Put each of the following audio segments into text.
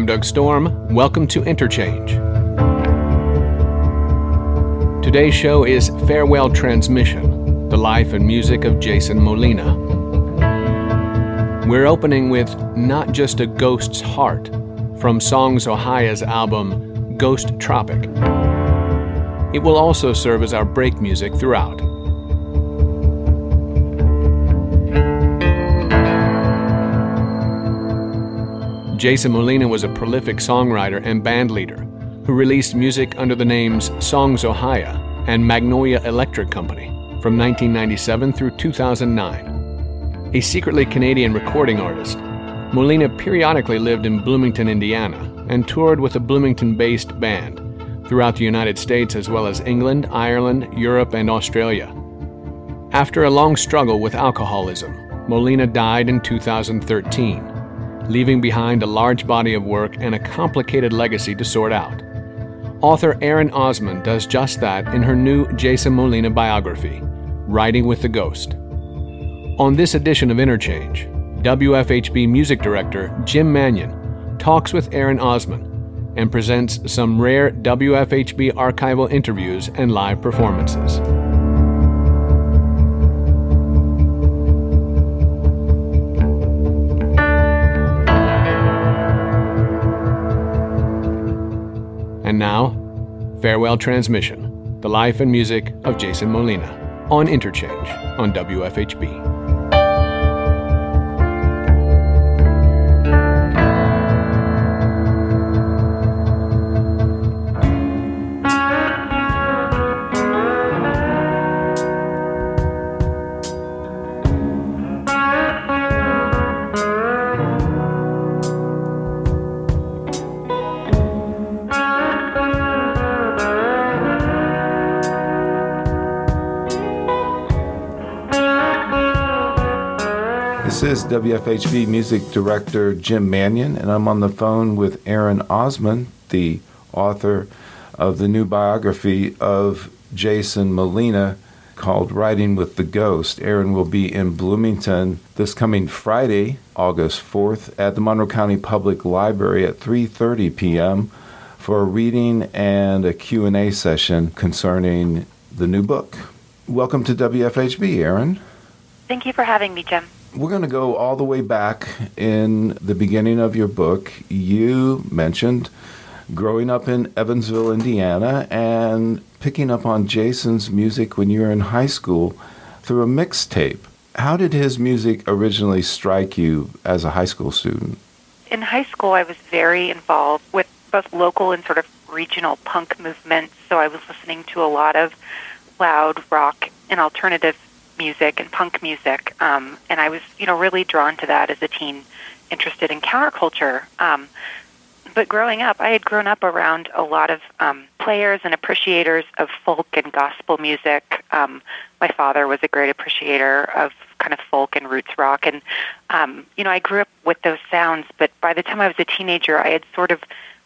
I'm Doug Storm. Welcome to Interchange. Today's show is Farewell Transmission The Life and Music of Jason Molina. We're opening with Not Just a Ghost's Heart from Songs Ohia's album Ghost Tropic. It will also serve as our break music throughout. Jason Molina was a prolific songwriter and bandleader who released music under the names Songs Ohia and Magnolia Electric Company from 1997 through 2009. A secretly Canadian recording artist, Molina periodically lived in Bloomington, Indiana, and toured with a Bloomington based band throughout the United States as well as England, Ireland, Europe, and Australia. After a long struggle with alcoholism, Molina died in 2013 leaving behind a large body of work and a complicated legacy to sort out. Author Erin Osmon does just that in her new Jason Molina biography, Riding with the Ghost. On this edition of Interchange, WFHB music director Jim Mannion talks with Erin Osmon and presents some rare WFHB archival interviews and live performances. And now, Farewell Transmission The Life and Music of Jason Molina on Interchange on WFHB. WFHB Music Director Jim Mannion, and I'm on the phone with Erin Osmon, the author of the new biography of Jason Molina called Riding with the Ghost. Erin will be in Bloomington this coming Friday, August 4th, at the Monroe County Public Library at 3:30 p.m. for a reading and a Q&A session concerning the new book. Welcome to WFHB, Erin. Thank you for having me, Jim. We're going to go all the way back in the beginning of your book. You mentioned growing up in Evansville, Indiana, and picking up on Jason's music when you were in high school through a mixtape. How did his music originally strike you as a high school student? In high school, I was very involved with both local and sort of regional punk movements, so I was listening to a lot of loud rock and alternative music and punk music, um, and I was, you know, really drawn to that as a teen, interested in counterculture. Um, but growing up, I had grown up around a lot of um, players and appreciators of folk and gospel music. Um, my father was a great appreciator of kind of folk and roots rock, and um, you know, I grew up with those sounds. But by the time I was a teenager, I had sort of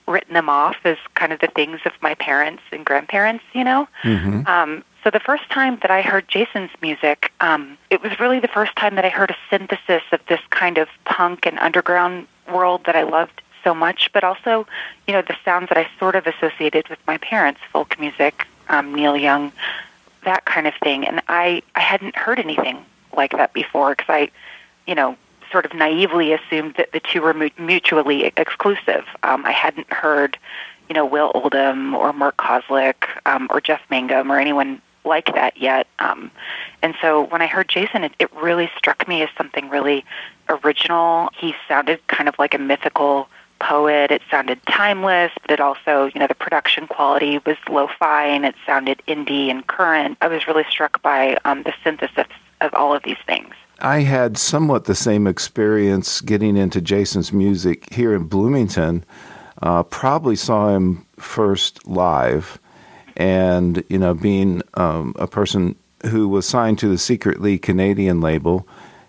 written them off as kind of the things of my parents and grandparents, you know. Mm-hmm. Um, so the first time that I heard Jason's music, um, it was really the first time that I heard a synthesis of this kind of punk and underground world that I loved so much, but also, you know, the sounds that I sort of associated with my parents, folk music, um, Neil Young, that kind of thing. And I, I hadn't heard anything like that before because I, you know, sort of naively assumed that the two were mutually exclusive. Um, I hadn't heard, you know, Will Oldham or Mark Kozelek um, or Jeff Mangum or anyone like that yet. Um, and so when I heard Jason, it, it really struck me as something really original. He sounded kind of like a mythical poet. It sounded timeless, but it also, you know, the production quality was lo-fi and it sounded indie and current. I was really struck by um, the synthesis of all of these things. I had somewhat the same experience getting into Jason's music here in Bloomington. Uh, probably saw him first live and you know, being um, a person who was signed to the secretly Canadian label,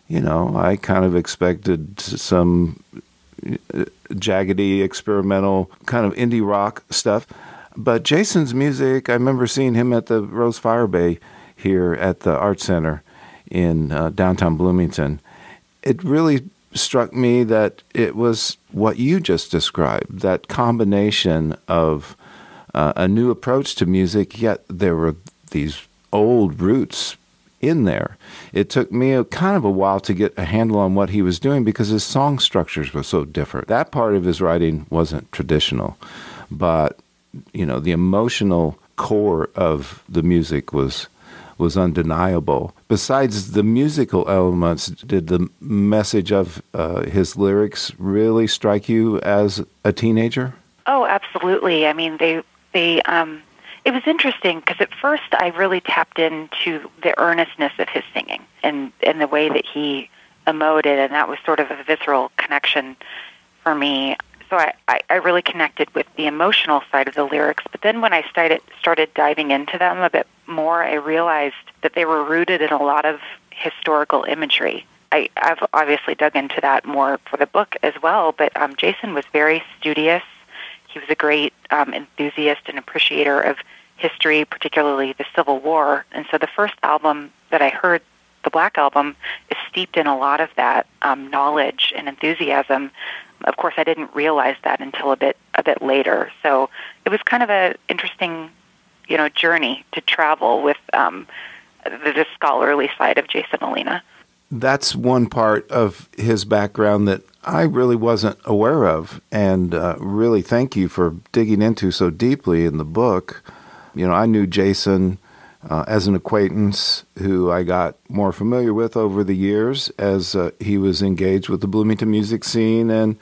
you know, I kind of expected some uh, jaggedy experimental kind of indie rock stuff. But Jason's music, I remember seeing him at the Rose Firebay here at the Art Center in uh, downtown Bloomington. It really struck me that it was what you just described that combination of uh, a new approach to music, yet there were these old roots in there. It took me a kind of a while to get a handle on what he was doing because his song structures were so different. That part of his writing wasn't traditional, but you know, the emotional core of the music was was undeniable. Besides the musical elements, did the message of uh, his lyrics really strike you as a teenager? Oh, absolutely. I mean, they they um, it was interesting because at first I really tapped into the earnestness of his singing and and the way that he emoted, and that was sort of a visceral connection for me. So I, I, I really connected with the emotional side of the lyrics. But then when I started started diving into them a bit more, I realized that they were rooted in a lot of historical imagery. I, I've obviously dug into that more for the book as well, but um, Jason was very studious. He was a great um, enthusiast and appreciator of history, particularly the Civil War. And so the first album that I heard, the Black Album, is steeped in a lot of that um, knowledge and enthusiasm. Of course, I didn't realize that until a bit a bit later. So it was kind of an interesting, you know, journey to travel with um, the, the scholarly side of Jason Molina. That's one part of his background that I really wasn't aware of, and uh, really thank you for digging into so deeply in the book. You know, I knew Jason uh, as an acquaintance who I got more familiar with over the years as uh, he was engaged with the Bloomington music scene and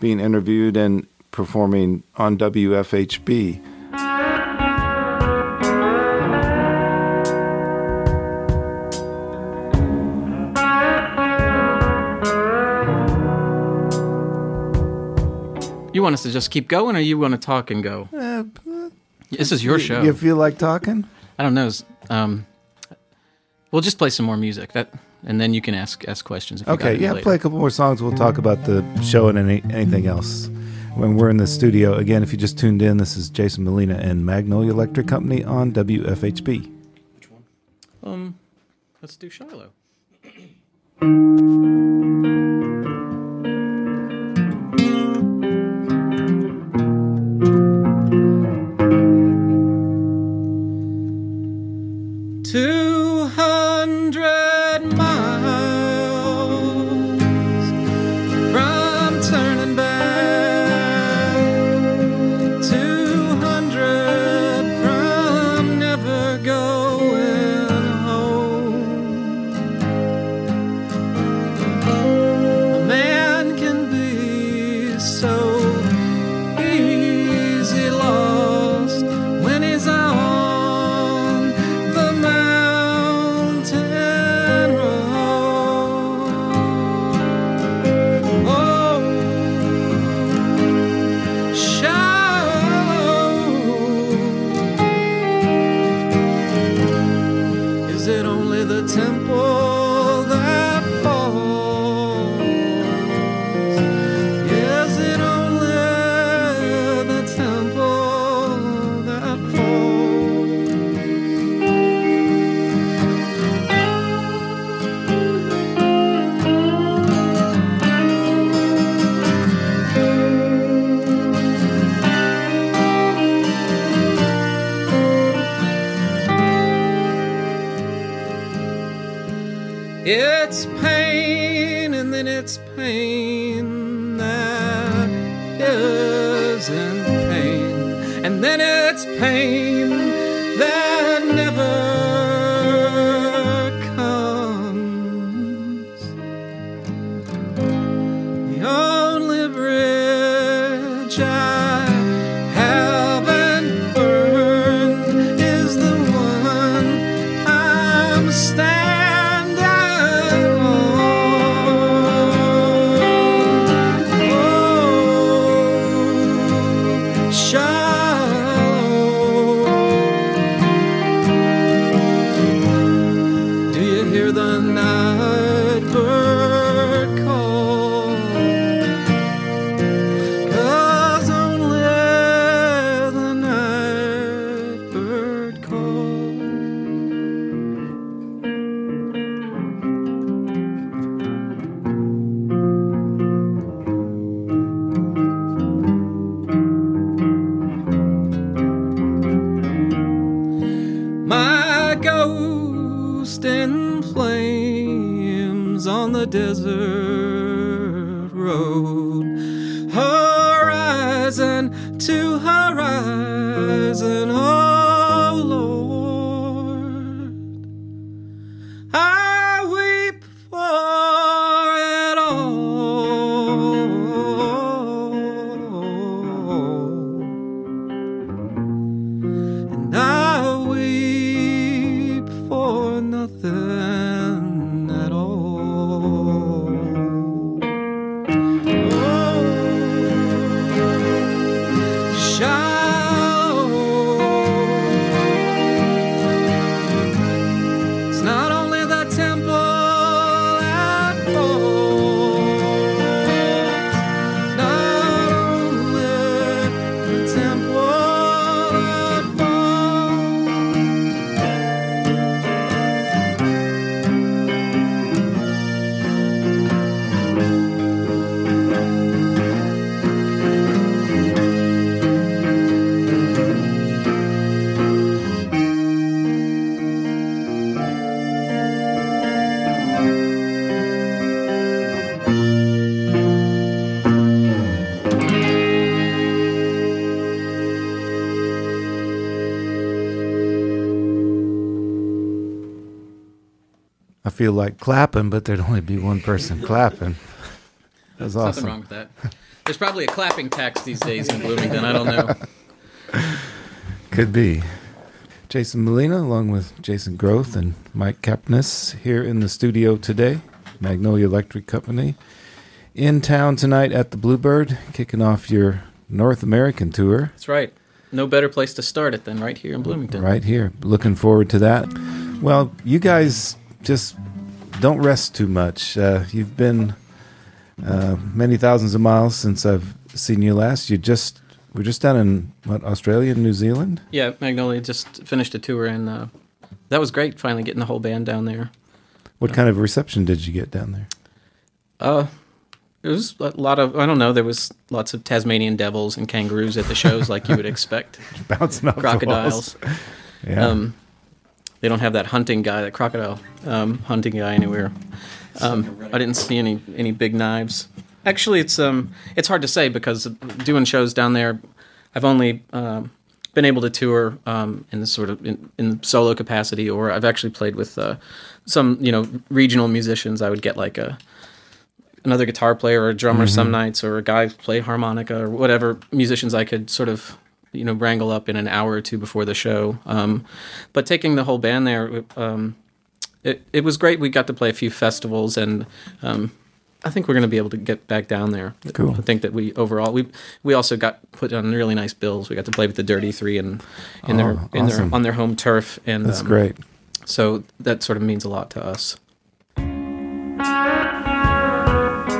being interviewed and performing on WFHB. You want us to just keep going, or you want to talk and go? Uh, this is your show. You feel like talking? I don't know. Um, we'll just play some more music. That, and then you can ask ask questions. okay, yeah, later. play a couple more songs. We'll talk about the show and any, anything else when we're in the studio. Again, if you just tuned in, this is Jason Molina and Magnolia Electric Company on WFHB. Which one? Um, let's do Shiloh. Two hundred. I feel like clapping, but there'd only be one person clapping. That's Nothing awesome. wrong with that. There's probably a clapping tax these days in Bloomington. I don't know. Could be. Jason Molina, along with Jason Groth and Mike Kapinus, here in the studio today. Magnolia Electric Company. In town tonight at the Bluebird, kicking off your North American tour That's right. No better place to start it than right here in Bloomington. right here. Looking forward to that. Well, you guys just don't rest too much. Uh, you've been uh, many thousands of miles since I've seen you last. You just we're just down in what Australia and New Zealand. Yeah, Magnolia just finished a tour, and uh, that was great. Finally getting the whole band down there. What kind of reception did you get down there? Uh, it was a lot of I don't know. There was lots of Tasmanian devils and kangaroos at the shows, like you would expect. Bouncing off the Crocodiles. Yeah. Um, they don't have that hunting guy, that crocodile um, hunting guy anywhere. Um, I didn't see any any big knives. Actually, it's um it's hard to say because doing shows down there, I've only um, been able to tour um, in the sort of in, in solo capacity, or I've actually played with uh, some you know regional musicians. I would get like a another guitar player or a drummer some nights, or a guy play harmonica or whatever musicians I could sort of you know wrangle up in an hour or two before the show. Um, but taking the whole band there, um, it it was great. We got to play a few festivals, and um, I think we're going to be able to get back down there. Cool. I think that we overall we we also got put on really nice bills. We got to play with the Dirty Three and in their Oh, in awesome. their on their home turf, and That's um, great. So that sort of means a lot to us.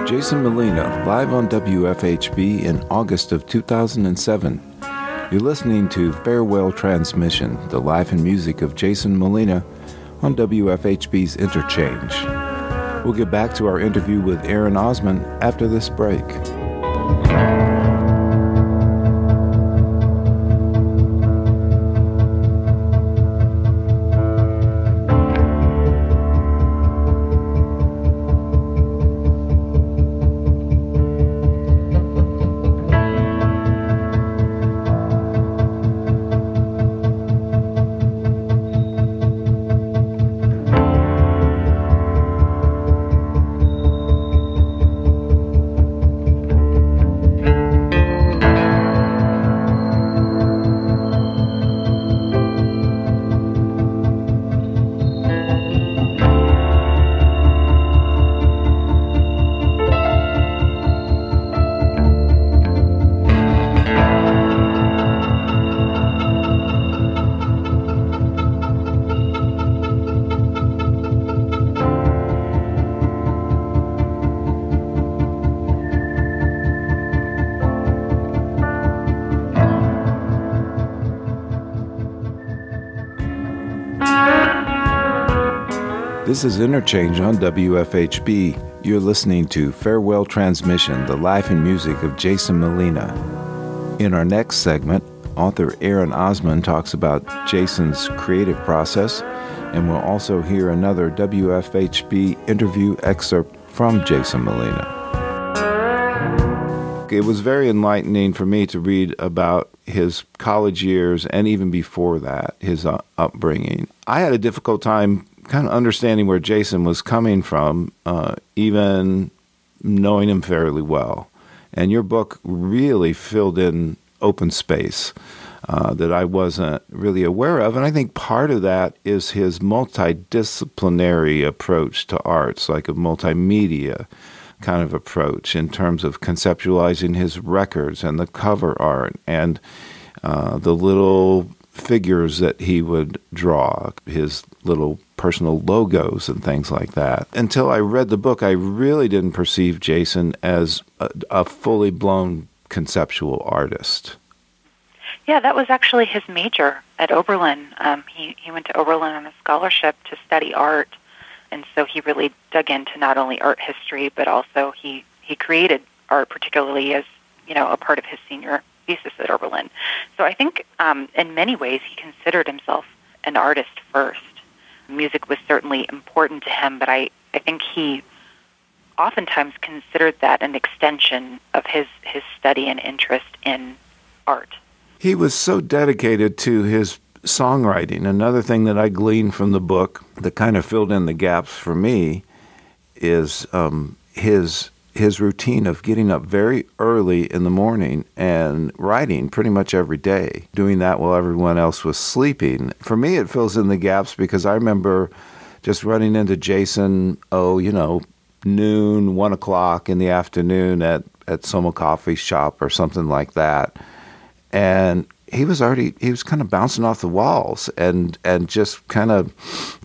Jason Molina, live on WFHB in August of 2007. You're listening to Farewell Transmission, the life and music of Jason Molina on WFHB's Interchange. We'll get back to our interview with Erin Osmon after this break. This is Interchange on WFHB. You're listening to Farewell Transmission, the life and music of Jason Molina. In our next segment, Author Erin Osmon talks about Jason's creative process, and we'll also hear another WFHB interview excerpt from Jason Molina. It was very enlightening for me to read about his college years and even before that, his uh, upbringing. I had a difficult time kind of understanding where Jason was coming from, uh, even knowing him fairly well. And your book really filled in open space uh, that I wasn't really aware of. And I think part of that is his multidisciplinary approach to arts, like a multimedia kind of approach in terms of conceptualizing his records and the cover art and uh, the little figures that he would draw, his little personal logos and things like that. Until I read the book, I really didn't perceive Jason as a, a fully blown conceptual artist. Yeah, that was actually his major at Oberlin. Um, he he went to Oberlin on a scholarship to study art, and so he really dug into not only art history but also he he created art, particularly as you know a part of his senior thesis at Oberlin. So I think um, in many ways he considered himself an artist first. Music was certainly important to him, but I I think he oftentimes considered that an extension of his his study and interest in art. He was so dedicated to his songwriting. Another thing that I gleaned from the book that kind of filled in the gaps for me is um, his his routine of getting up very early in the morning and writing pretty much every day, doing that while everyone else was sleeping. For me, it fills in the gaps because I remember just running into Jason, oh, you know, noon, one o'clock in the afternoon at, at Soma Coffee Shop or something like that and he was already he was kind of bouncing off the walls and and just kind of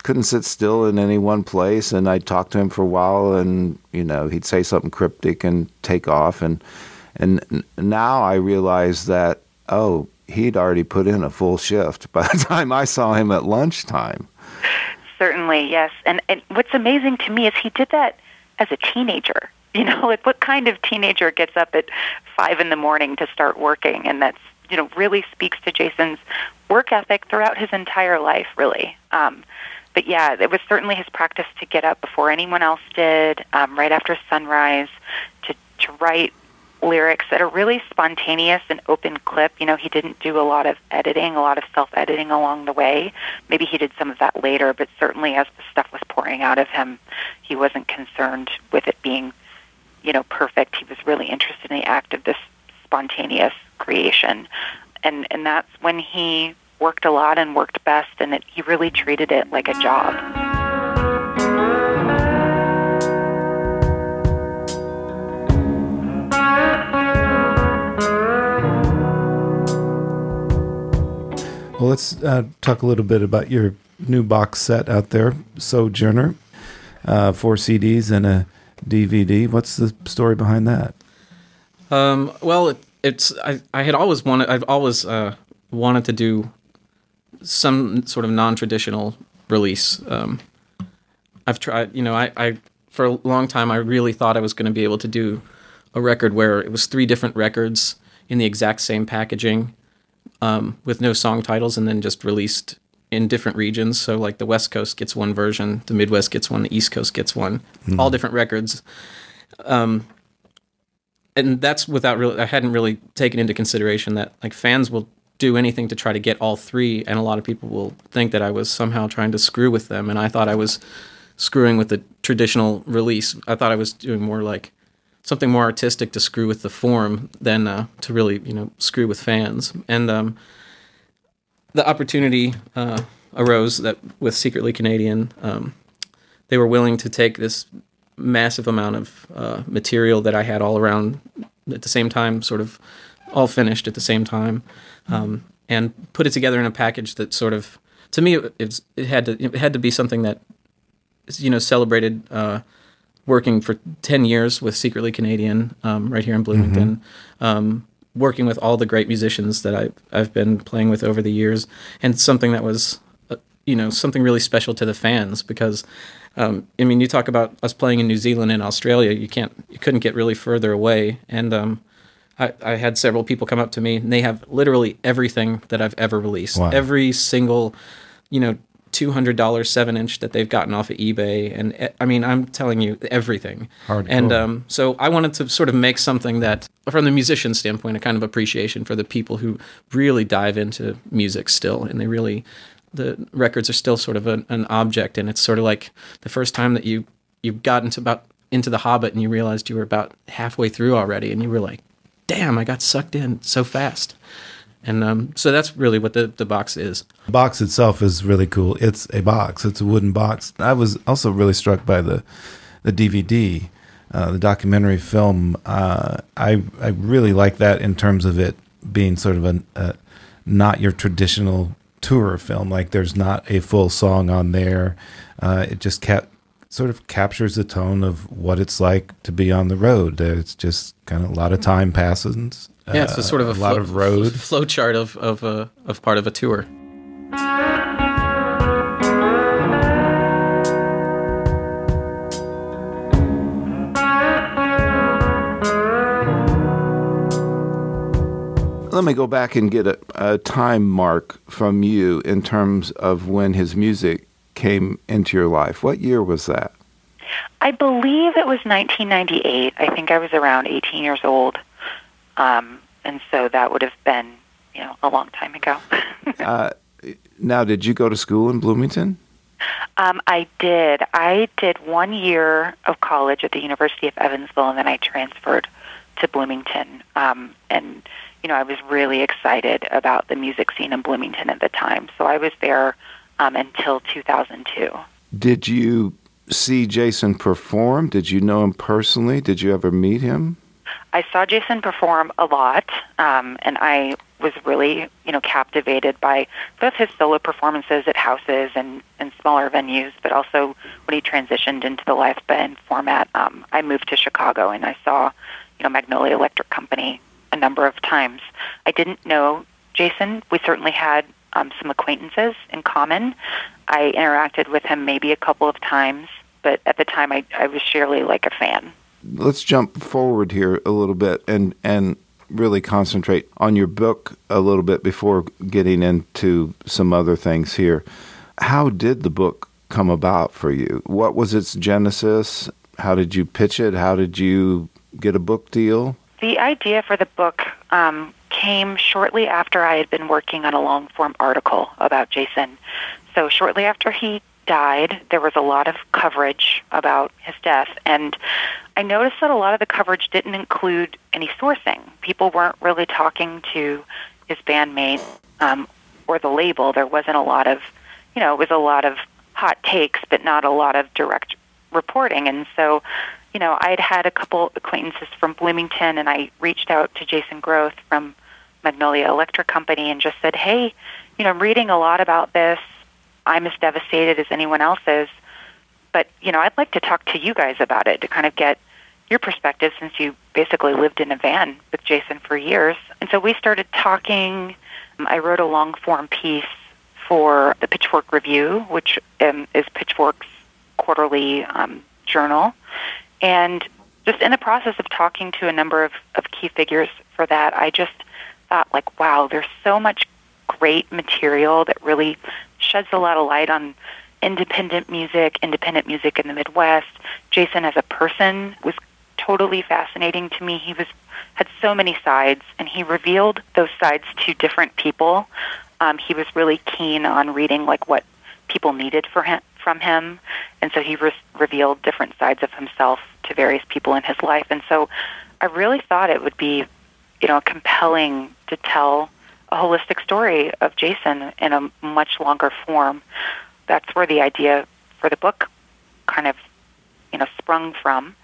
couldn't sit still in any one place. And I'd talk to him for a while and you know he'd say something cryptic and take off. And and now I realize that oh he'd already put in a full shift by the time I saw him at lunchtime. Certainly yes. And and what's amazing to me is he did that as a teenager you know like what kind of teenager gets up at 5 in the morning to start working? And that's you know really speaks to Jason's work ethic throughout his entire life, really. Um, but yeah, it was certainly his practice to get up before anyone else did, um, right after sunrise, to to write lyrics that are really spontaneous and open clip. You know, he didn't do a lot of editing, a lot of self editing along the way. Maybe he did some of that later, but certainly as the stuff was pouring out of him, he wasn't concerned with it being, you know, perfect. He was really interested in the act of this spontaneous creation. And, and that's when he worked a lot and worked best, and it, he really treated it like a job. Well, let's uh, talk a little bit about your new box set out there, Sojourner, uh, four CDs and a DVD. What's the story behind that? Um, well, it, it's I, I had always wanted I've always uh, wanted to do some sort of non-traditional release. Um, I've tried, you know, I, I for a long time I really thought I was going to be able to do a record where it was three different records in the exact same packaging um, with no song titles and then just released in different regions. So like the West Coast gets one version, the Midwest gets one, the East Coast gets one, mm-hmm. all different records. Um, and that's without really I hadn't really taken into consideration that like fans will do anything to try to get all three and a lot of people will think that I was somehow trying to screw with them and I thought I was screwing with the traditional release. I thought I was doing more like something more artistic to screw with the form than uh, to really, you know, screw with fans. And um, the opportunity uh, arose that with Secretly Canadian, um, they were willing to take this massive amount of uh, material that I had all around at the same time, sort of all finished at the same time, um, and put it together in a package that sort of, to me, it, it had to it had to be something that, you know, celebrated uh, working for ten years with Secretly Canadian um, right here in Bloomington. Mm-hmm. Um, working with all the great musicians that I've, I've been playing with over the years, and something that was, uh, you know, something really special to the fans because um, I mean, you talk about us playing in New Zealand and Australia. You can't, you couldn't get really further away. And um, I, I had several people come up to me and they have literally everything that I've ever released. Wow. Every single, you know, two hundred dollars seven inch that they've gotten off of eBay, and eh, I mean, I'm telling you everything. Hardcore. And um, so I wanted to sort of make something that, from the musician standpoint, a kind of appreciation for the people who really dive into music still, and they really, the records are still sort of an, an object, and it's sort of like the first time that you you got into about into the Hobbit, and you realized you were about halfway through already, and you were like, "Damn, I got sucked in so fast." And um, so that's really what the, the box is. The box itself is really cool. It's a box. It's a wooden box. I was also really struck by the the DVD, uh, the documentary film. Uh, I I really like that in terms of it being sort of a, a not your traditional tour film. Like there's not a full song on there. Uh, it just cap- sort of captures the tone of what it's like to be on the road. It's just kind of a lot of time passes. Yeah, it's a sort of a, a lot of road. flow chart of of uh, of part of a tour. Let me go back and get a, a time mark from you in terms of when his music came into your life. What year was that? I believe it was 1998. I think I was around 18 years old, um, and so that would have been, you know, a long time ago. Uh, now, did you go to school in Bloomington? um, I did. I did one year of college at the University of Evansville, and then I transferred to Bloomington. Um, and you know, I was really excited about the music scene in Bloomington at the time, so I was there um, until 2002. Did you see Jason perform? Did you know him personally? Did you ever meet him? I saw Jason perform a lot, um, and I was really, you know, captivated by both his solo performances at houses and, and smaller venues, but also when he transitioned into the live band format. Um, I moved to Chicago, and I saw, you know, Magnolia Electric Company a number of times. I didn't know Jason. We certainly had um, some acquaintances in common. I interacted with him maybe a couple of times, but at the time I, I was surely like a fan. Let's jump forward here a little bit and and really concentrate on your book a little bit before getting into some other things here. How did the book come about for you? What was its genesis? How did you pitch it? How did you get a book deal? The idea for the book um, came shortly after I had been working on a long form article about Jason. So, shortly after he died, there was a lot of coverage about his death. And I noticed that a lot of the coverage didn't include any sourcing. People weren't really talking to his bandmates um, or the label. There wasn't a lot of, you know, it was a lot of hot takes, but not a lot of direct reporting. And so, you know, I'd had a couple acquaintances from Bloomington, and I reached out to Jason Groth from Magnolia Electric Company and just said, hey, you know, I'm reading a lot about this. I'm as devastated as anyone else is. But, you know, I'd like to talk to you guys about it to kind of get your perspective since you basically lived in a van with Jason for years. And so we started talking. I wrote a long form piece for the Pitchfork Review, which um, is Pitchfork's quarterly um, journal. And just in the process of talking to a number of, of key figures for that, I just thought, like, wow, there's so much great material that really sheds a lot of light on independent music, independent music in the Midwest. Jason as a person was totally fascinating to me. He was had so many sides, and he revealed those sides to different people. Um, he was really keen on reading like what people needed for him from him, and so he re- revealed different sides of himself to various people in his life. And so, I really thought it would be, you know, compelling to tell a holistic story of Jason in a much longer form. That's where the idea for the book kind of, you know, sprung from.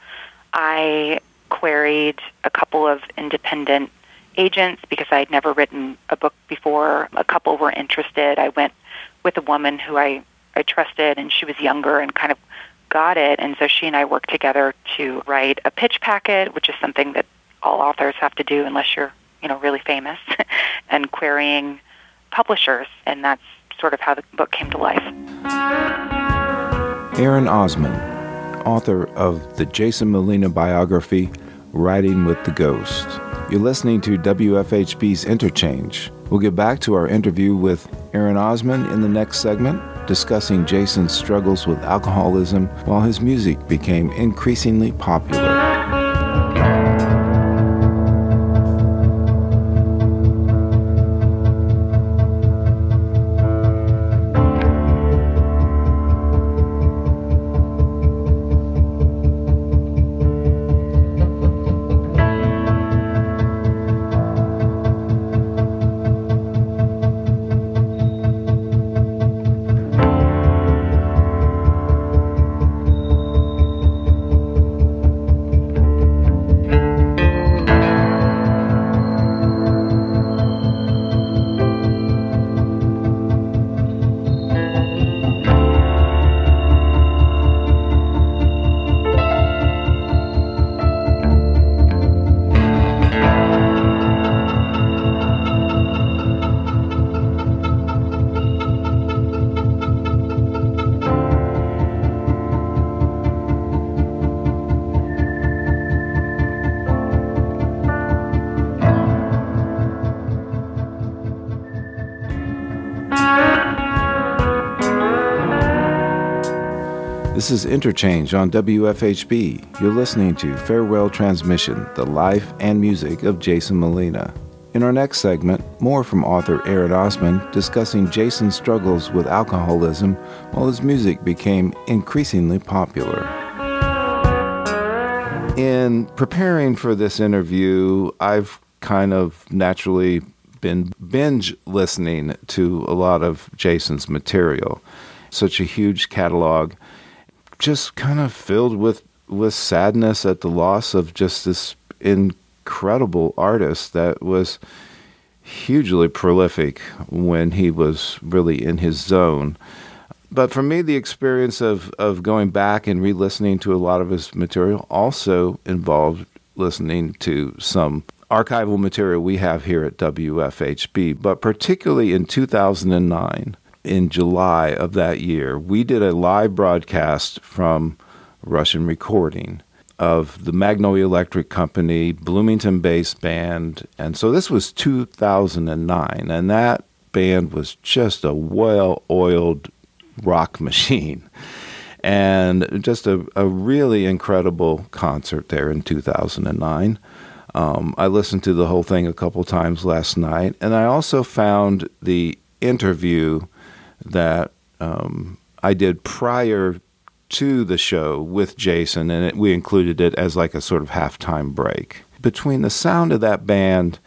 I queried a couple of independent agents because I had never written a book before. A couple were interested. I went with a woman who I, I trusted, and she was younger and kind of got it. And so she and I worked together to write a pitch packet, which is something that all authors have to do unless you're, you know, really famous, and querying publishers. And that's sort of how the book came to life. Erin Osmon, author of the Jason Molina biography, Riding with the Ghost. You're listening to WFHB's Interchange. We'll get back to our interview with Erin Osmon in the next segment, discussing Jason's struggles with alcoholism while his music became increasingly popular. This is Interchange on WFHB. You're listening to Farewell Transmission, the life and music of Jason Molina. In our next segment, more from author Erin Osmon discussing Jason's struggles with alcoholism while his music became increasingly popular. In preparing for this interview, I've kind of naturally been binge listening to a lot of Jason's material. Such a huge catalog just kind of filled with with sadness at the loss of just this incredible artist that was hugely prolific when he was really in his zone. But for me, the experience of, of going back and re listening to a lot of his material also involved listening to some archival material we have here at WFHB. But particularly in 2009, in July of that year, we did a live broadcast from Russian recording of the Magnolia Electric Company, Bloomington based band. And so this was 2009, and that band was just a well oiled rock machine. And just a, a really incredible concert there in 2009. Um, I listened to the whole thing a couple times last night, and I also found the interview that um, I did prior to the show with Jason, and it, we included it as like a sort of halftime break. Between the sound of that band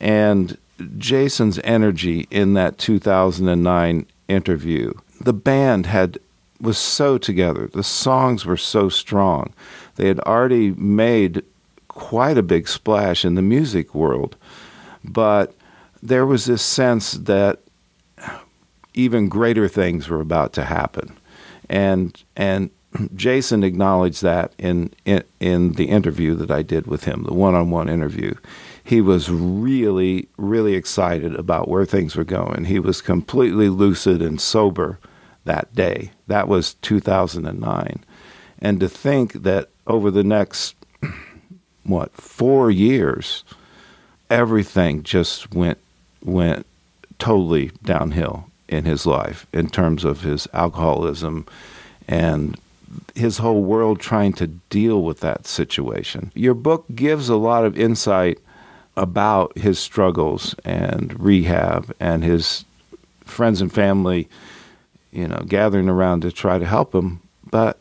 and Jason's energy in that 2009 interview, the band had was so together. The songs were so strong. They had already made quite a big splash in the music world, but there was this sense that even greater things were about to happen. And and Jason acknowledged that in, in in the interview that I did with him, the one-on-one interview. He was really really excited about where things were going. He was completely lucid and sober that day. That was 2009. And to think that over the next what, 4 years everything just went went totally downhill in his life in terms of his alcoholism and his whole world trying to deal with that situation. Your book gives a lot of insight about his struggles and rehab and his friends and family, you know, gathering around to try to help him, but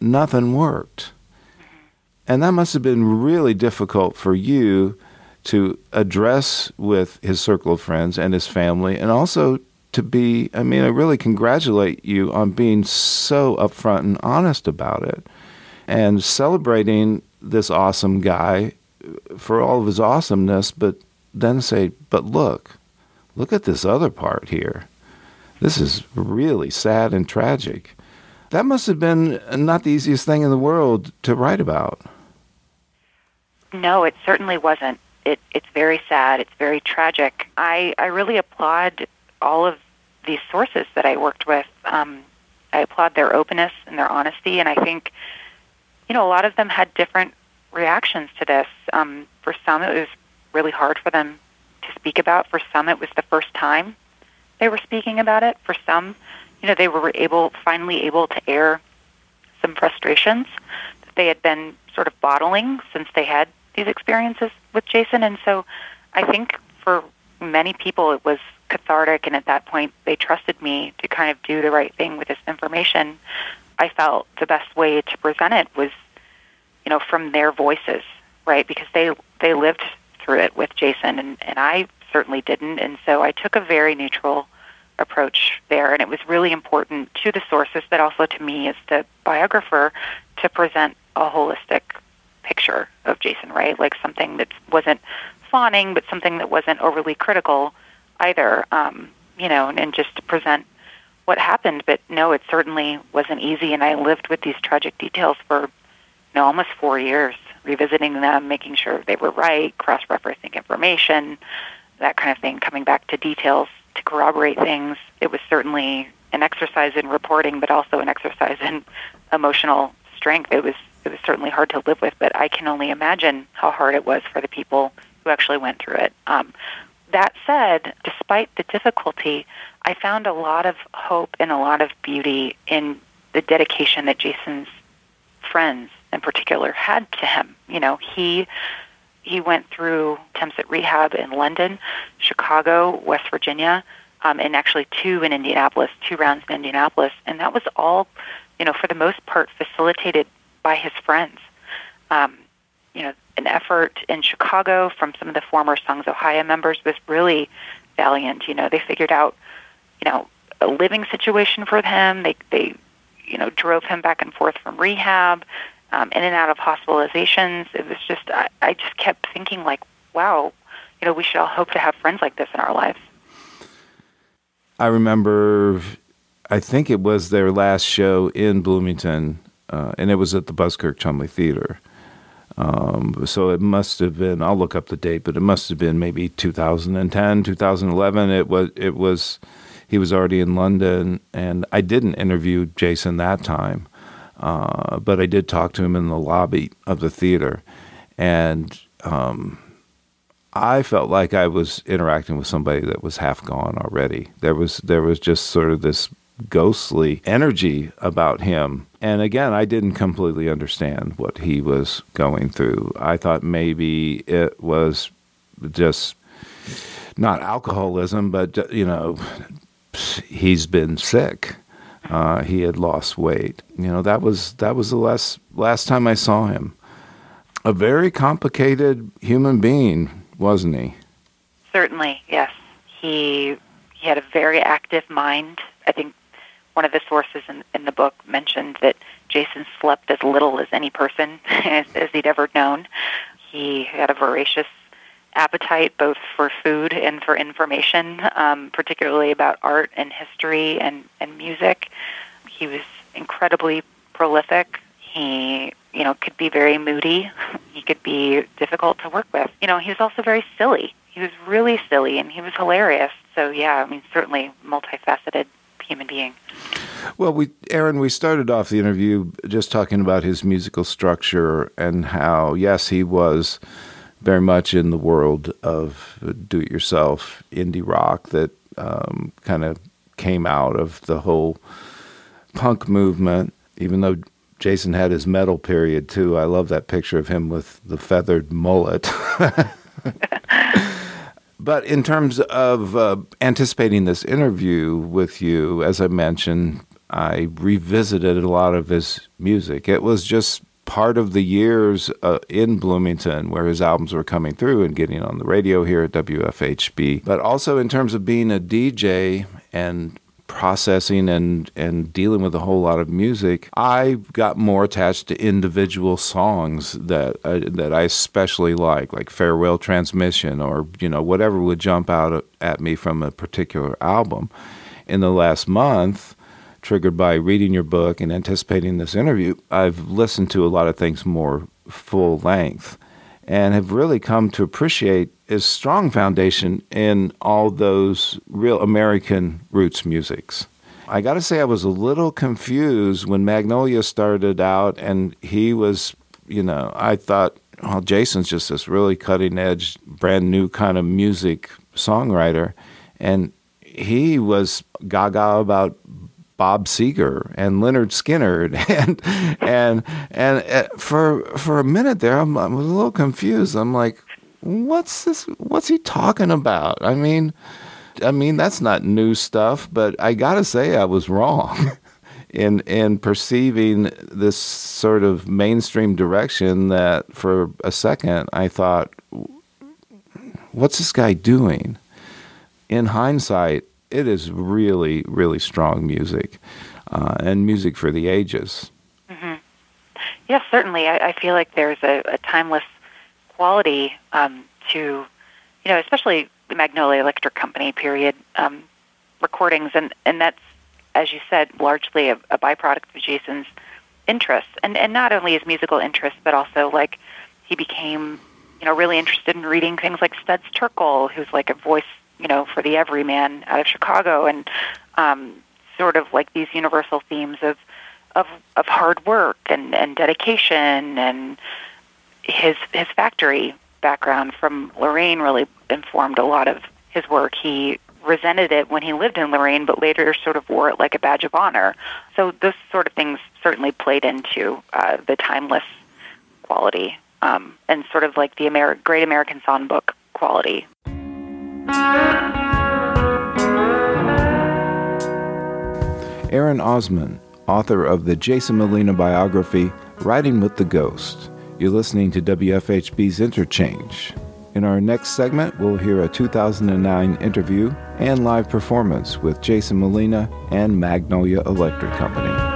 nothing worked. And that must have been really difficult for you to address with his circle of friends and his family and also to be, I mean, I really congratulate you on being so upfront and honest about it and celebrating this awesome guy for all of his awesomeness, but then say, but look, look at this other part here. This is really sad and tragic. That must have been not the easiest thing in the world to write about. No, it certainly wasn't. It, it's very sad. It's very tragic. I, I really applaud all of these sources that I worked with, um, I applaud their openness and their honesty, and I think, you know, a lot of them had different reactions to this. Um, for some, it was really hard for them to speak about. For some, it was the first time they were speaking about it. For some, you know, they were able, finally able to air some frustrations that they had been sort of bottling since they had these experiences with Jason. And so I think for many people it was cathartic and at that point they trusted me to kind of do the right thing with this information. I felt the best way to present it was, you know, from their voices, right? Because they they lived through it with Jason and, and I certainly didn't. And so I took a very neutral approach there and it was really important to the sources but also to me as the biographer to present a holistic picture of Jason, right? Like something that wasn't fawning, but something that wasn't overly critical either. Um, you know, and, and just to present what happened. But no, it certainly wasn't easy, and I lived with these tragic details for you know almost four years, revisiting them, making sure they were right, cross-referencing information, that kind of thing, coming back to details to corroborate things. It was certainly an exercise in reporting, but also an exercise in emotional strength. It was it was certainly hard to live with, but I can only imagine how hard it was for the people who actually went through it. Um, that said, despite the difficulty, I found a lot of hope and a lot of beauty in the dedication that Jason's friends in particular had to him. You know, he he went through attempts at rehab in London, Chicago, West Virginia, um, and actually two in Indianapolis, two rounds in Indianapolis, and that was all, you know, for the most part facilitated by his friends. Um, you know, an effort in Chicago from some of the former Songs: Ohia members was really valiant. You know, they figured out, you know, a living situation for him. They they, you know, drove him back and forth from rehab, um, in and out of hospitalizations. It was just I, I just kept thinking like, wow, you know, we should all hope to have friends like this in our lives. I remember, I think it was their last show in Bloomington uh, and it was at the Buskirk Chumley Theater. Um, so it must have been. I'll look up the date, but it must have been maybe 2010, 2011. It was. It was. He was already in London, and I didn't interview Jason that time, uh, but I did talk to him in the lobby of the theater, and um, I felt like I was interacting with somebody that was half gone already. There was there was just sort of this ghostly energy about him. And again, I didn't completely understand what he was going through. I thought maybe it was just not alcoholism, but, you know, he's been sick. Uh, he had lost weight. You know, that was that was the last last time I saw him. A very complicated human being, wasn't he? Certainly, yes. He he had a very active mind. I think one of the sources in, in the book mentioned that Jason slept as little as any person as, as he'd ever known. He had a voracious appetite both for food and for information, um, particularly about art and history and, and music. He was incredibly prolific. He, you know, could be very moody. He could be difficult to work with. You know, he was also very silly. He was really silly and he was hilarious. So yeah, I mean, certainly multifaceted human being. Well, we, Erin, we started off the interview just talking about his musical structure and how, yes, he was very much in the world of do-it-yourself indie rock that um, kind of came out of the whole punk movement. Even though Jason had his metal period too, I love that picture of him with the feathered mullet. But in terms of uh, anticipating this interview with you, as I mentioned, I revisited a lot of his music. It was just part of the years uh, in Bloomington where his albums were coming through and getting on the radio here at WFHB. But also in terms of being a DJ and processing and and dealing with a whole lot of music, I got more attached to individual songs that uh, that I especially like, like Farewell Transmission or you know whatever would jump out at me from a particular album. In the last month, triggered by reading your book and anticipating this interview, I've listened to a lot of things more full length and have really come to appreciate his strong foundation in all those real American roots musics. I got to say, I was a little confused when Magnolia started out, and he was, you know, I thought, well, Jason's just this really cutting edge, brand new kind of music songwriter, and he was gaga about Bob Seger and Lynyrd Skynyrd and and and uh, for for a minute there, I'm, I was a little confused. I'm like, what's this? What's he talking about? I mean, I mean that's not new stuff, but I gotta say I was wrong. in in perceiving this sort of mainstream direction that for a second I thought, what's this guy doing? In hindsight, it is really really strong music, uh, and music for the ages. Mm-hmm. Yes, certainly. I, I feel like there's a, a timeless quality um, to, you know, especially the Magnolia Electric Company period um, recordings, and and that's as you said, largely a, a byproduct of Jason's interests, and and not only his musical interests, but also like he became, you know, really interested in reading things like Studs Terkel, who's like a voice, you know, for the everyman out of Chicago, and um, sort of like these universal themes of of of hard work and and dedication, and his his factory background from Lorain really informed a lot of his work. He resented it when he lived in Lorain, but later sort of wore it like a badge of honor. So those sort of things certainly played into uh, the timeless quality um, and sort of like the Amer- Great American Songbook quality. Erin Osmon, author of the Jason Molina biography, Riding with the Ghost. You're listening to WFHB's Interchange. In our next segment, we'll hear a 2009 interview and live performance with Jason Molina and Magnolia Electric Company.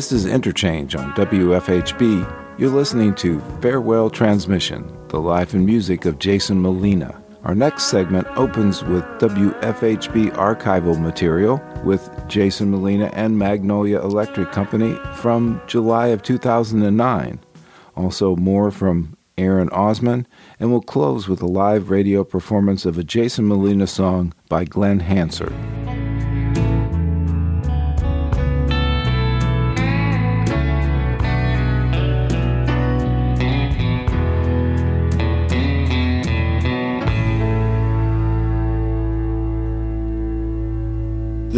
This is Interchange on WFHB. You're listening to Farewell Transmission, the life and music of Jason Molina. Our next segment opens with WFHB archival material with Jason Molina and Magnolia Electric Company from July of 2009. Also, more from Erin Osmon, and we'll close with a live radio performance of a Jason Molina song by Glen Hansard.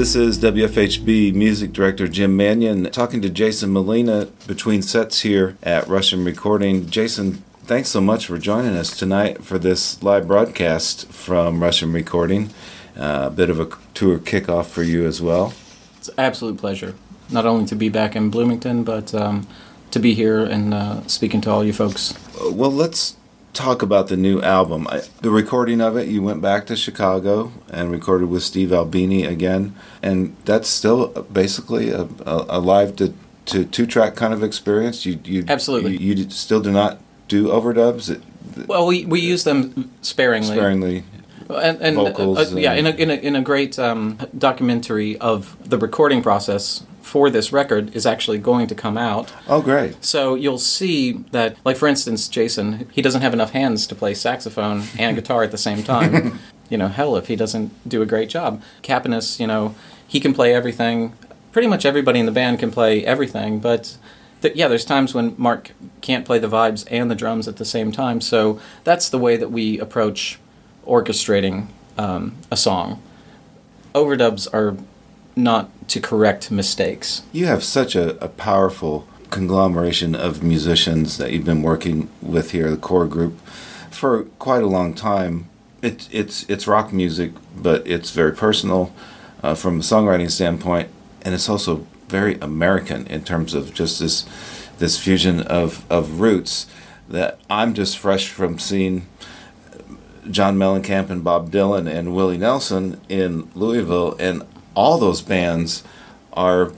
This is WFHB music director Jim Manion talking to Jason Molina between sets here at Russian Recording. Jason, thanks so much for joining us tonight for this live broadcast from Russian Recording. Uh, a bit of a tour kickoff for you as well. It's an absolute pleasure, not only to be back in Bloomington, but um, to be here and uh, speaking to all you folks. Well, let's talk about the new album. I, the recording of it, you went back to Chicago and recorded with Steve Albini again, and that's still basically a, a, a live to, to two track kind of experience. You, you absolutely you, you still do not do overdubs. It, well, we, we use them sparingly. Sparingly. And, and vocals. Uh, uh, yeah, in a, in a, in a great um, documentary of the recording process for this record is actually going to come out. Oh, great. So you'll see that, like, for instance, Jason, he doesn't have enough hands to play saxophone and guitar at the same time. you know, hell, if he doesn't do a great job. Kapinus, you know, he can play everything. Pretty much everybody in the band can play everything, but th- yeah, there's times when Mark can't play the vibes and the drums at the same time. So that's the way that we approach orchestrating um, a song. Overdubs are not to correct mistakes. You have such a, a powerful conglomeration of musicians that you've been working with here, the core group, for quite a long time. It, it's it's rock music, but it's very personal uh, from a songwriting standpoint, and it's also very American in terms of just this this fusion of, of roots that I'm just fresh from seeing John Mellencamp and Bob Dylan and Willie Nelson in Louisville, and all those bands are,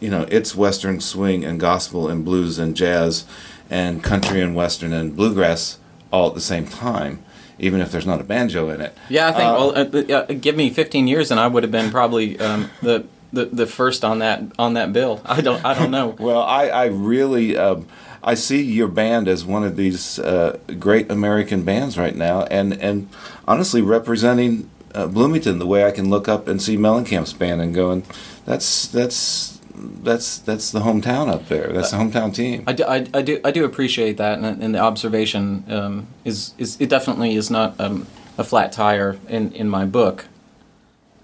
you know, it's Western swing and gospel and blues and jazz and country and Western and bluegrass all at the same time. Even if there's not a banjo in it. Yeah, I think. Uh, well, uh, uh, give me 15 years, and I would have been probably um, the the the first on that on that bill. I don't I don't know. well, I I really um, I see your band as one of these uh, great American bands right now, and and honestly representing uh, Bloomington the way I can look up and see Mellencamp's band and going, that's that's that's that's the hometown up there. That's the hometown team. I do, I, I do I do appreciate that, and, and the observation um, is is it definitely is not um, a flat tire in in my book.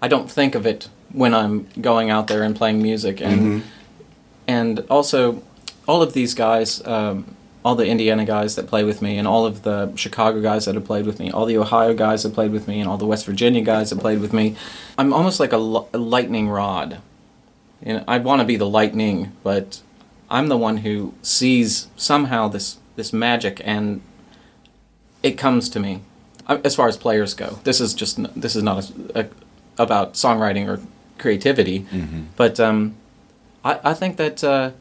I don't think of it when I'm going out there and playing music, and mm-hmm. and also all of these guys, um, all the Indiana guys that play with me, and all of the Chicago guys that have played with me, all the Ohio guys that played with me, and all the West Virginia guys that played with me, I'm almost like a, a lightning rod. And I want to be the lightning, but I'm the one who sees somehow this this magic, and it comes to me. As far as players go, this is just this is not a, a, about songwriting or creativity. Mm-hmm. But um, I, I think that uh,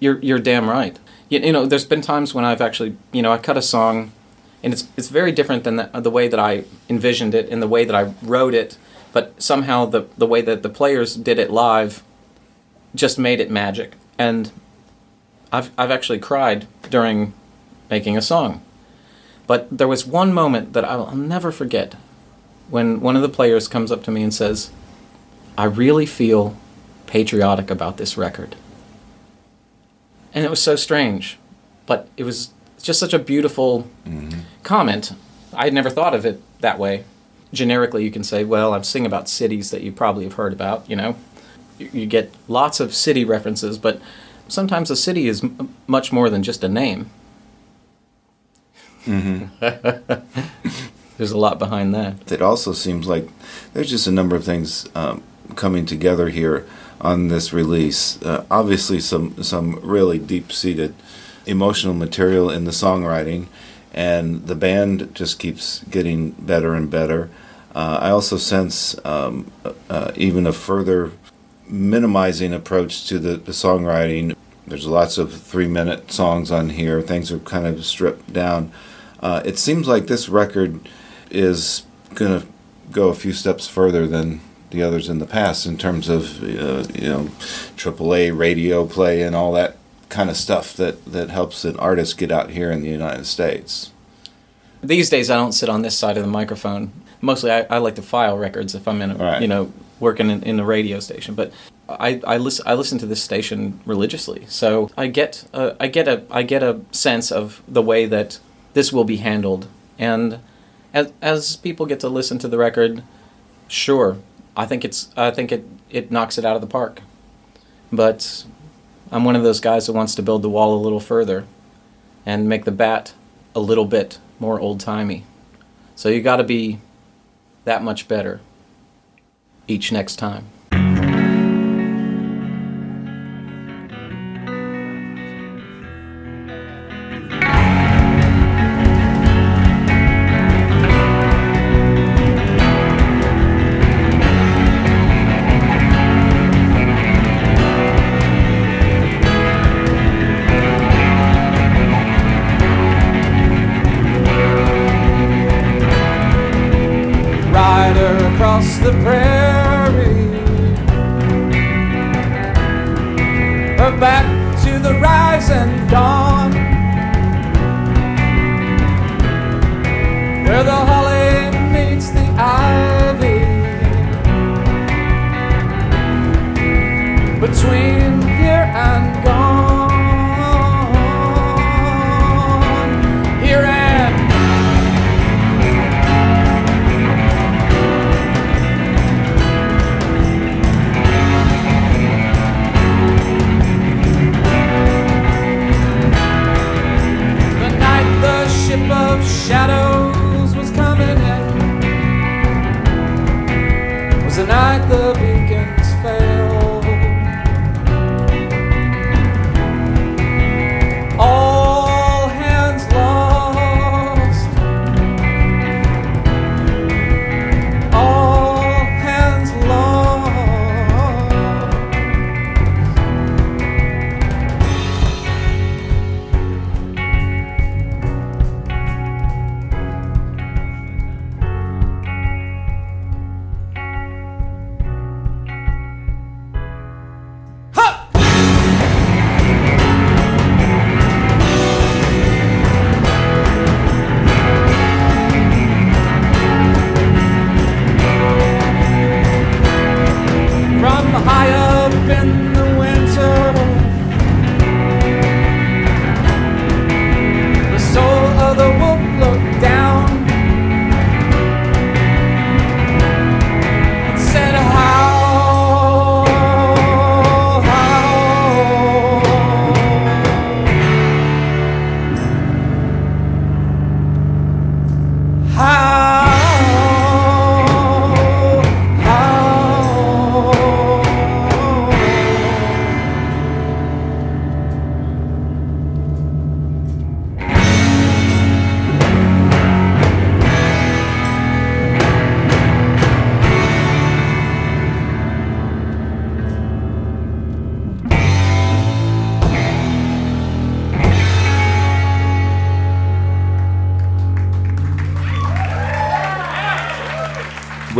you're you're damn right. You, you, know, there's been times when I've actually you know I cut a song, and it's it's very different than the, uh, the way that I envisioned it and the way that I wrote it. But somehow the the way that the players did it live just made it magic. And I've I've actually cried during making a song. But there was one moment that I'll never forget when one of the players comes up to me and says, I really feel patriotic about this record. And it was so strange, but it was just such a beautiful mm-hmm. comment. I had never thought of it that way. Generically, you can say, well, I'm singing about cities that you probably have heard about, you know. You, you get lots of city references, but sometimes a city is m- much more than just a name. Mm-hmm. there's a lot behind that. It also seems like there's just a number of things um, coming together here on this release. Uh, obviously, some some really deep seated emotional material in the songwriting, and the band just keeps getting better and better. Uh, I also sense um, uh, even a further minimizing approach to the, the songwriting. There's lots of three minute songs on here. Things are kind of stripped down. Uh, it seems like this record is going to go a few steps further than the others in the past in terms of uh, you know AAA radio play and all that kind of stuff that that helps an artist get out here in the United States. These days, I don't sit on this side of the microphone. Mostly, I, I like to file records if I'm in a right. you know working in, in the radio station, but. I, I listen I listen to this station religiously, so I get a, I get a I get a sense of the way that this will be handled, and as as people get to listen to the record, sure, I think it's I think it it knocks it out of the park. But I'm one of those guys that wants to build the wall a little further and make the bat a little bit more old timey. So you got to be that much better each next time.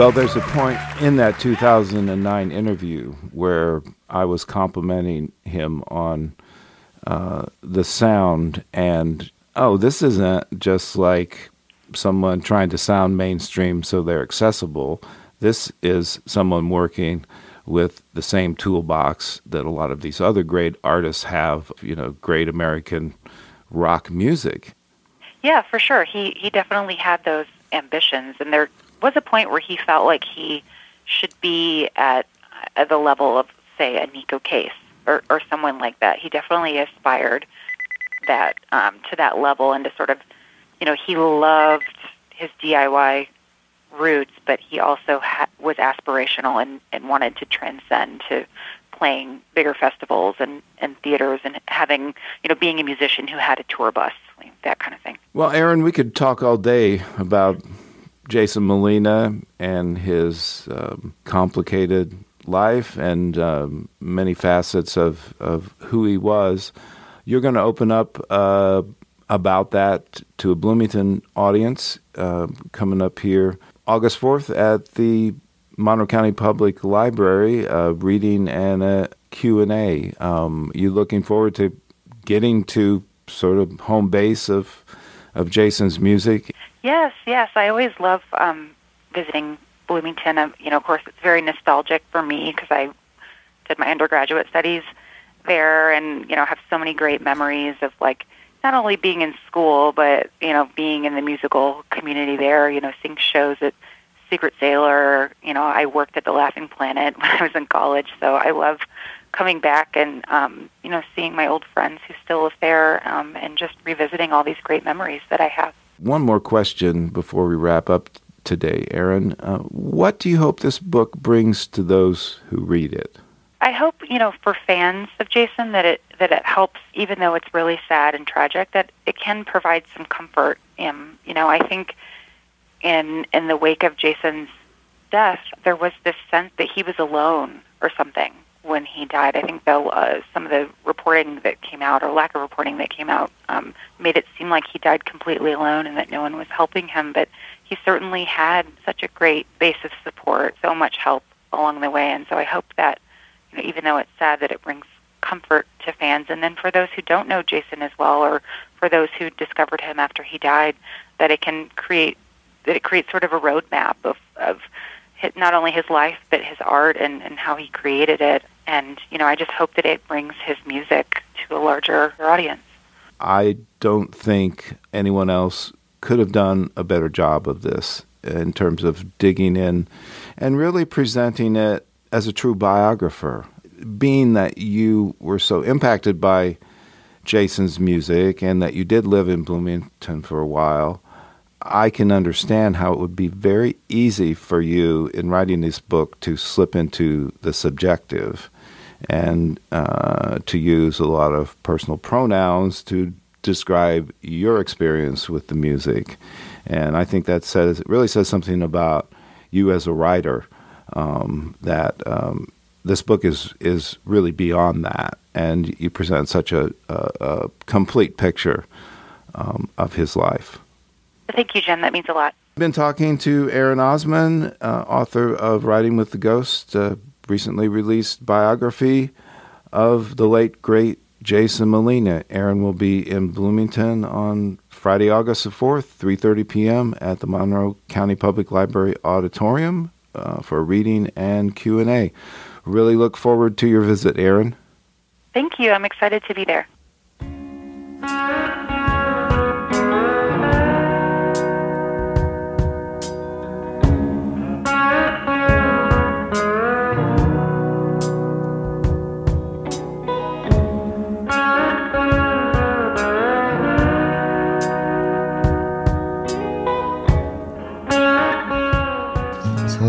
Well, there's a point in that 2009 interview where I was complimenting him on uh, the sound, and oh, this isn't just like someone trying to sound mainstream so they're accessible. This is someone working with the same toolbox that a lot of these other great artists have, you know, great American rock music. Yeah, for sure. He he definitely had those ambitions, and there was a point where he felt like he should be at, at the level of, say, a Neko Case or or someone like that. He definitely aspired that um, to that level, and to sort of, you know, he loved his DIY roots, but he also ha- was aspirational and, and wanted to transcend to playing bigger festivals and, and theaters and having, you know, being a musician who had a tour bus, that kind of thing. Well, Erin, we could talk all day about Jason Molina and his um, complicated life and um, many facets of, of who he was. You're going to open up uh, about that to a Bloomington audience uh, coming up here August 4th at the Monroe County Public Library, uh, reading and a Q&A. Um, you looking forward to getting to sort of home base of of Jason's music? Yes, yes. I always love um, visiting Bloomington. Um, you know, of course, it's very nostalgic for me because I did my undergraduate studies there, and you know, have so many great memories of like not only being in school, but you know, being in the musical community there. You know, seeing shows at Secret Sailor. You know, I worked at the Laughing Planet when I was in college, so I love coming back and um, you know seeing my old friends who still live there, um, and just revisiting all these great memories that I have. One more question before we wrap up today, Erin. Uh, what do you hope this book brings to those who read it? I hope you know for fans of Jason that it that it helps, even though it's really sad and tragic, that it can provide some comfort. Um, you know, I think in in the wake of Jason's death, there was this sense that he was alone or something when he died. I think though uh, some of the reporting that came out or lack of reporting that came out um, made it seem like he died completely alone and that no one was helping him. But he certainly had such a great base of support, so much help along the way. And so I hope that you know, even though it's sad that it brings comfort to fans, and then for those who don't know Jason as well, or for those who discovered him after he died, that it can create that it creates sort of a roadmap of of not only his life but his art and and how he created it. And you know, I just hope that it brings his music to a larger audience. I don't think anyone else could have done a better job of this in terms of digging in and really presenting it as a true biographer. Being that you were so impacted by Jason's music and that you did live in Bloomington for a while, I can understand how it would be very easy for you in writing this book to slip into the subjective and uh, to use a lot of personal pronouns to describe your experience with the music. And I think that says it really says something about you as a writer um, that um, this book is is really beyond that, and you present such a, a, a complete picture um, of his life. Thank you, Jim. That means a lot. I've been talking to Erin Osmon, uh, author of Riding with the Ghost, uh, recently released biography of the late great Jason Molina. Erin will be in Bloomington on Friday, August the 4th, 3:30 p.m. at the Monroe County Public Library Auditorium uh, for reading and Q&A. really look forward to your visit, Erin. Thank you. I'm excited to be there.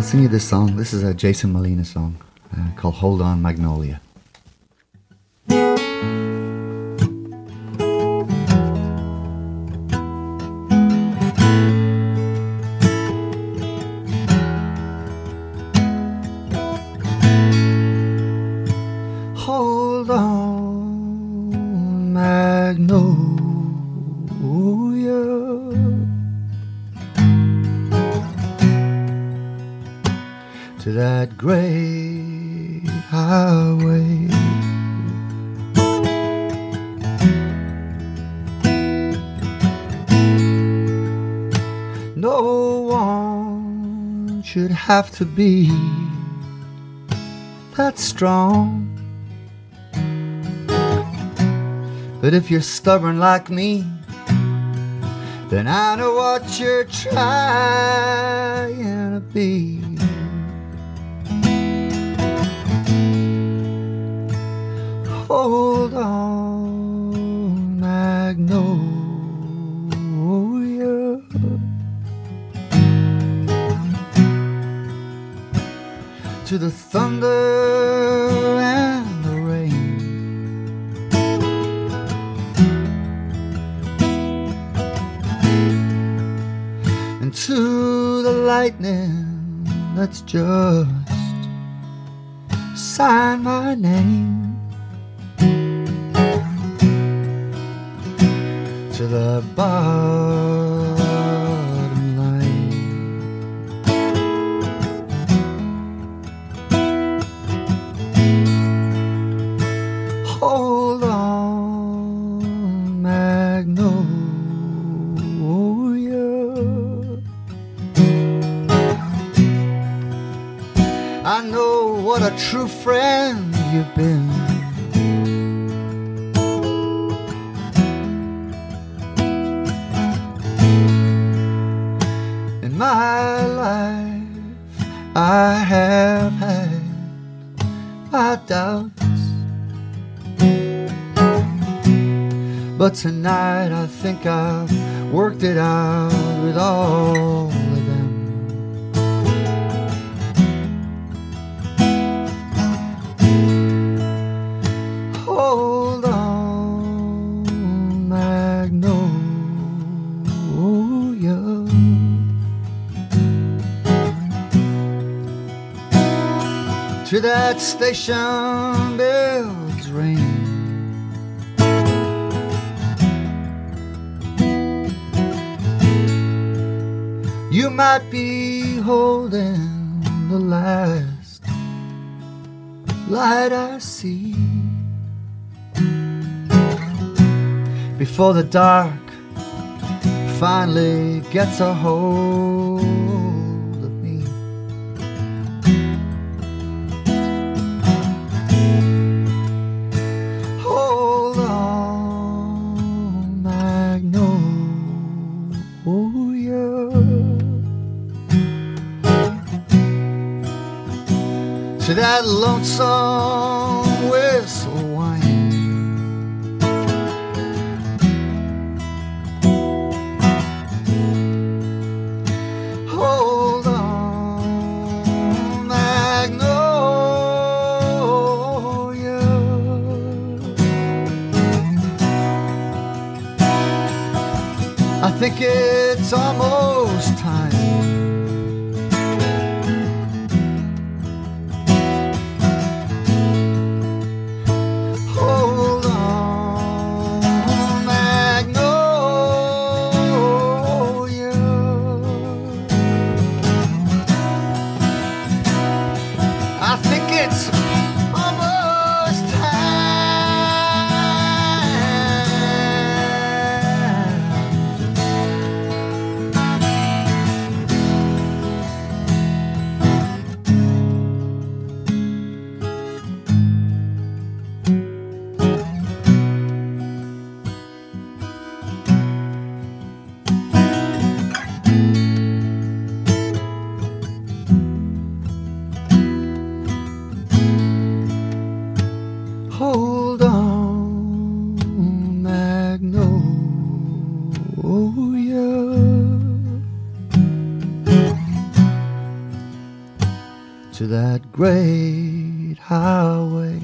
I'll sing you this song. This is a Jason Molina song uh, called Hold On Magnolia. Have to be that strong. But if you're stubborn like me, then I know what you're trying to be. Hold on, Magnolia. To the thunder and the rain. And to the lightning that's just sign my name. to the bottom true friend you've been. In my life, I have had my doubts. But tonight, I think I've worked it out with all To that station bells ring. You might be holding the last light I see before the dark finally gets a hold lonesome to that great highway.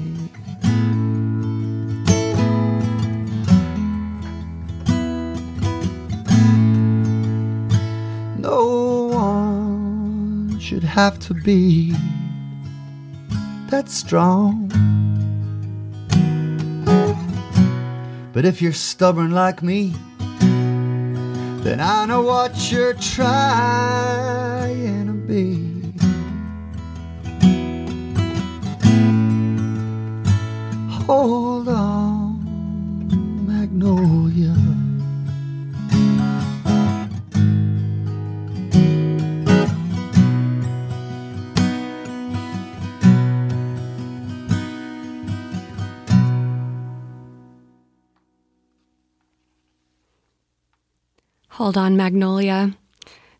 No one should have to be that strong. But if you're stubborn like me, then I know what you're trying Hold on, Magnolia. Hold on, Magnolia.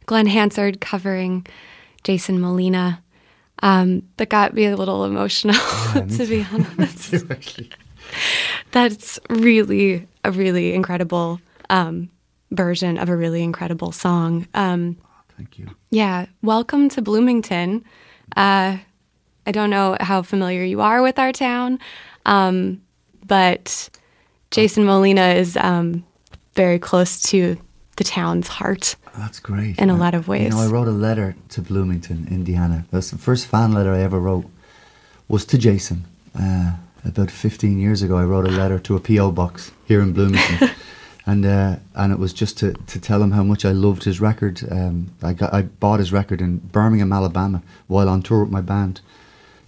Glen Hansard covering Jason Molina. Um, that got me a little emotional, to be honest. That's really a really incredible um, version of a really incredible song. Um, Thank you. yeah, welcome to Bloomington. Uh, I don't know how familiar you are with our town, um, but Jason Molina is um, very close to the town's heart. That's great. In a I- lot of ways. You know, I wrote a letter to Bloomington, Indiana. That's the first fan letter I ever wrote was to Jason. Uh, about 15 years ago, I wrote a letter to a PO box here in Bloomington, and uh, and it was just to, to tell him how much I loved his record. Um, I got I bought his record in Birmingham, Alabama, while on tour with my band,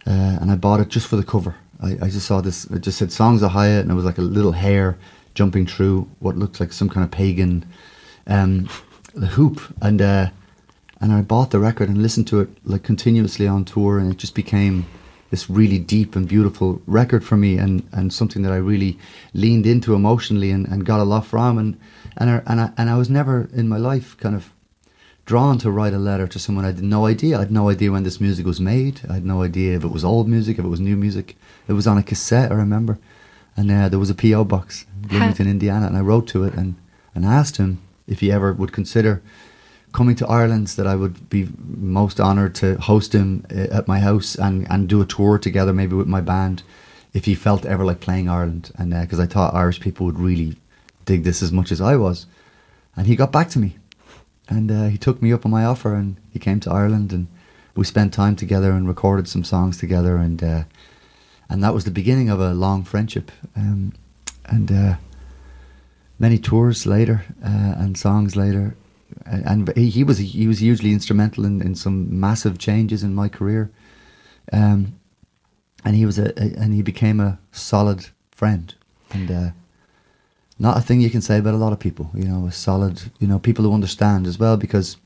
uh, and I bought it just for the cover. I, I just saw this. It just said "Songs: Ohia," and it was like a little hare jumping through what looked like some kind of pagan um, the hoop, and uh, and I bought the record and listened to it like continuously on tour, and it just became this really deep and beautiful record for me, and, and something that I really leaned into emotionally and, and got a lot from, and and I, and I, and I was never in my life kind of drawn to write a letter to someone I had no idea. I had no idea when this music was made. I had no idea if it was old music, if it was new music. It was on a cassette, I remember. And uh, there was a P.O. box, in Bloomington, Indiana, and I wrote to it and, and asked him if he ever would consider coming to Ireland, that I would be most honoured to host him uh, at my house and, and do a tour together, maybe with my band, if he felt ever like playing Ireland. And because I thought Irish people would really dig this as much as I was. And he got back to me and uh, he took me up on my offer and he came to Ireland and we spent time together and recorded some songs together and uh, and that was the beginning of a long friendship um, and uh, many tours later uh, and songs later and, he, he was he was hugely instrumental in, in some massive changes in my career um, and he was a, a and he became a solid friend and uh, not a thing you can say about a lot of people. You know, a solid, you know, people who understand as well. Because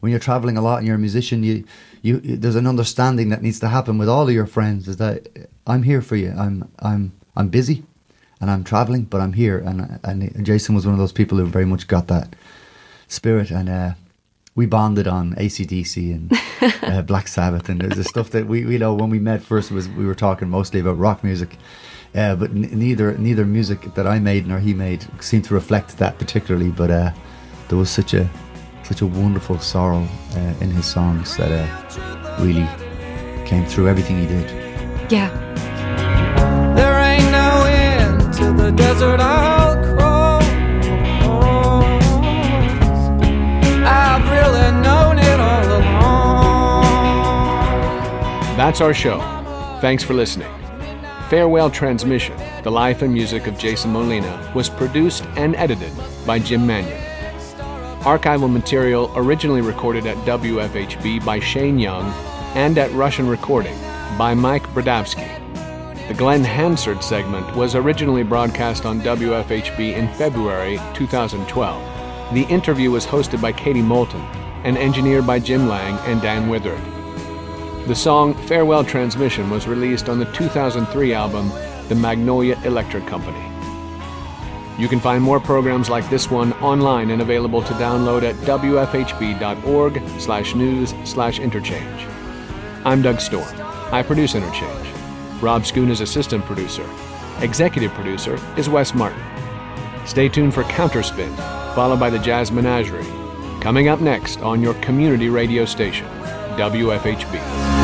when you're traveling a lot and you're a musician, you, you, there's an understanding that needs to happen with all of your friends. Is that I'm here for you. I'm, I'm, I'm busy, and I'm traveling, but I'm here. And and Jason was one of those people who very much got that spirit, and uh, we bonded on ACDC and uh, Black Sabbath, and there's the stuff that we, you know, when we met first was we were talking mostly about rock music. Uh, but n- neither neither music that I made nor he made seemed to reflect that particularly. But uh, there was such a such a wonderful sorrow uh, in his songs that uh, really came through everything he did. Yeah. The desert I'll cross. I've really known it all along. That's our show. Thanks for listening. Farewell Transmission, the life and music of Jason Molina, was produced and edited by Jim Manion. Archival material originally recorded at WFHB by Shane Young and at Russian Recording by Mike Brodowski. The Glen Hansard segment was originally broadcast on WFHB in February 2012. The interview was hosted by Katie Moulton and engineered by Jim Lang and Dan Withered. The song Farewell Transmission was released on the 2003 album The Magnolia Electric Company. You can find more programs like this one online and available to download at wfhb.org slash news slash interchange. I'm Doug Storm. I produce Interchange. Rob Schoon is assistant producer. Executive producer is Wes Martin. Stay tuned for Counterspin, followed by the Jazz Menagerie. Coming up next on your community radio station, WFHB.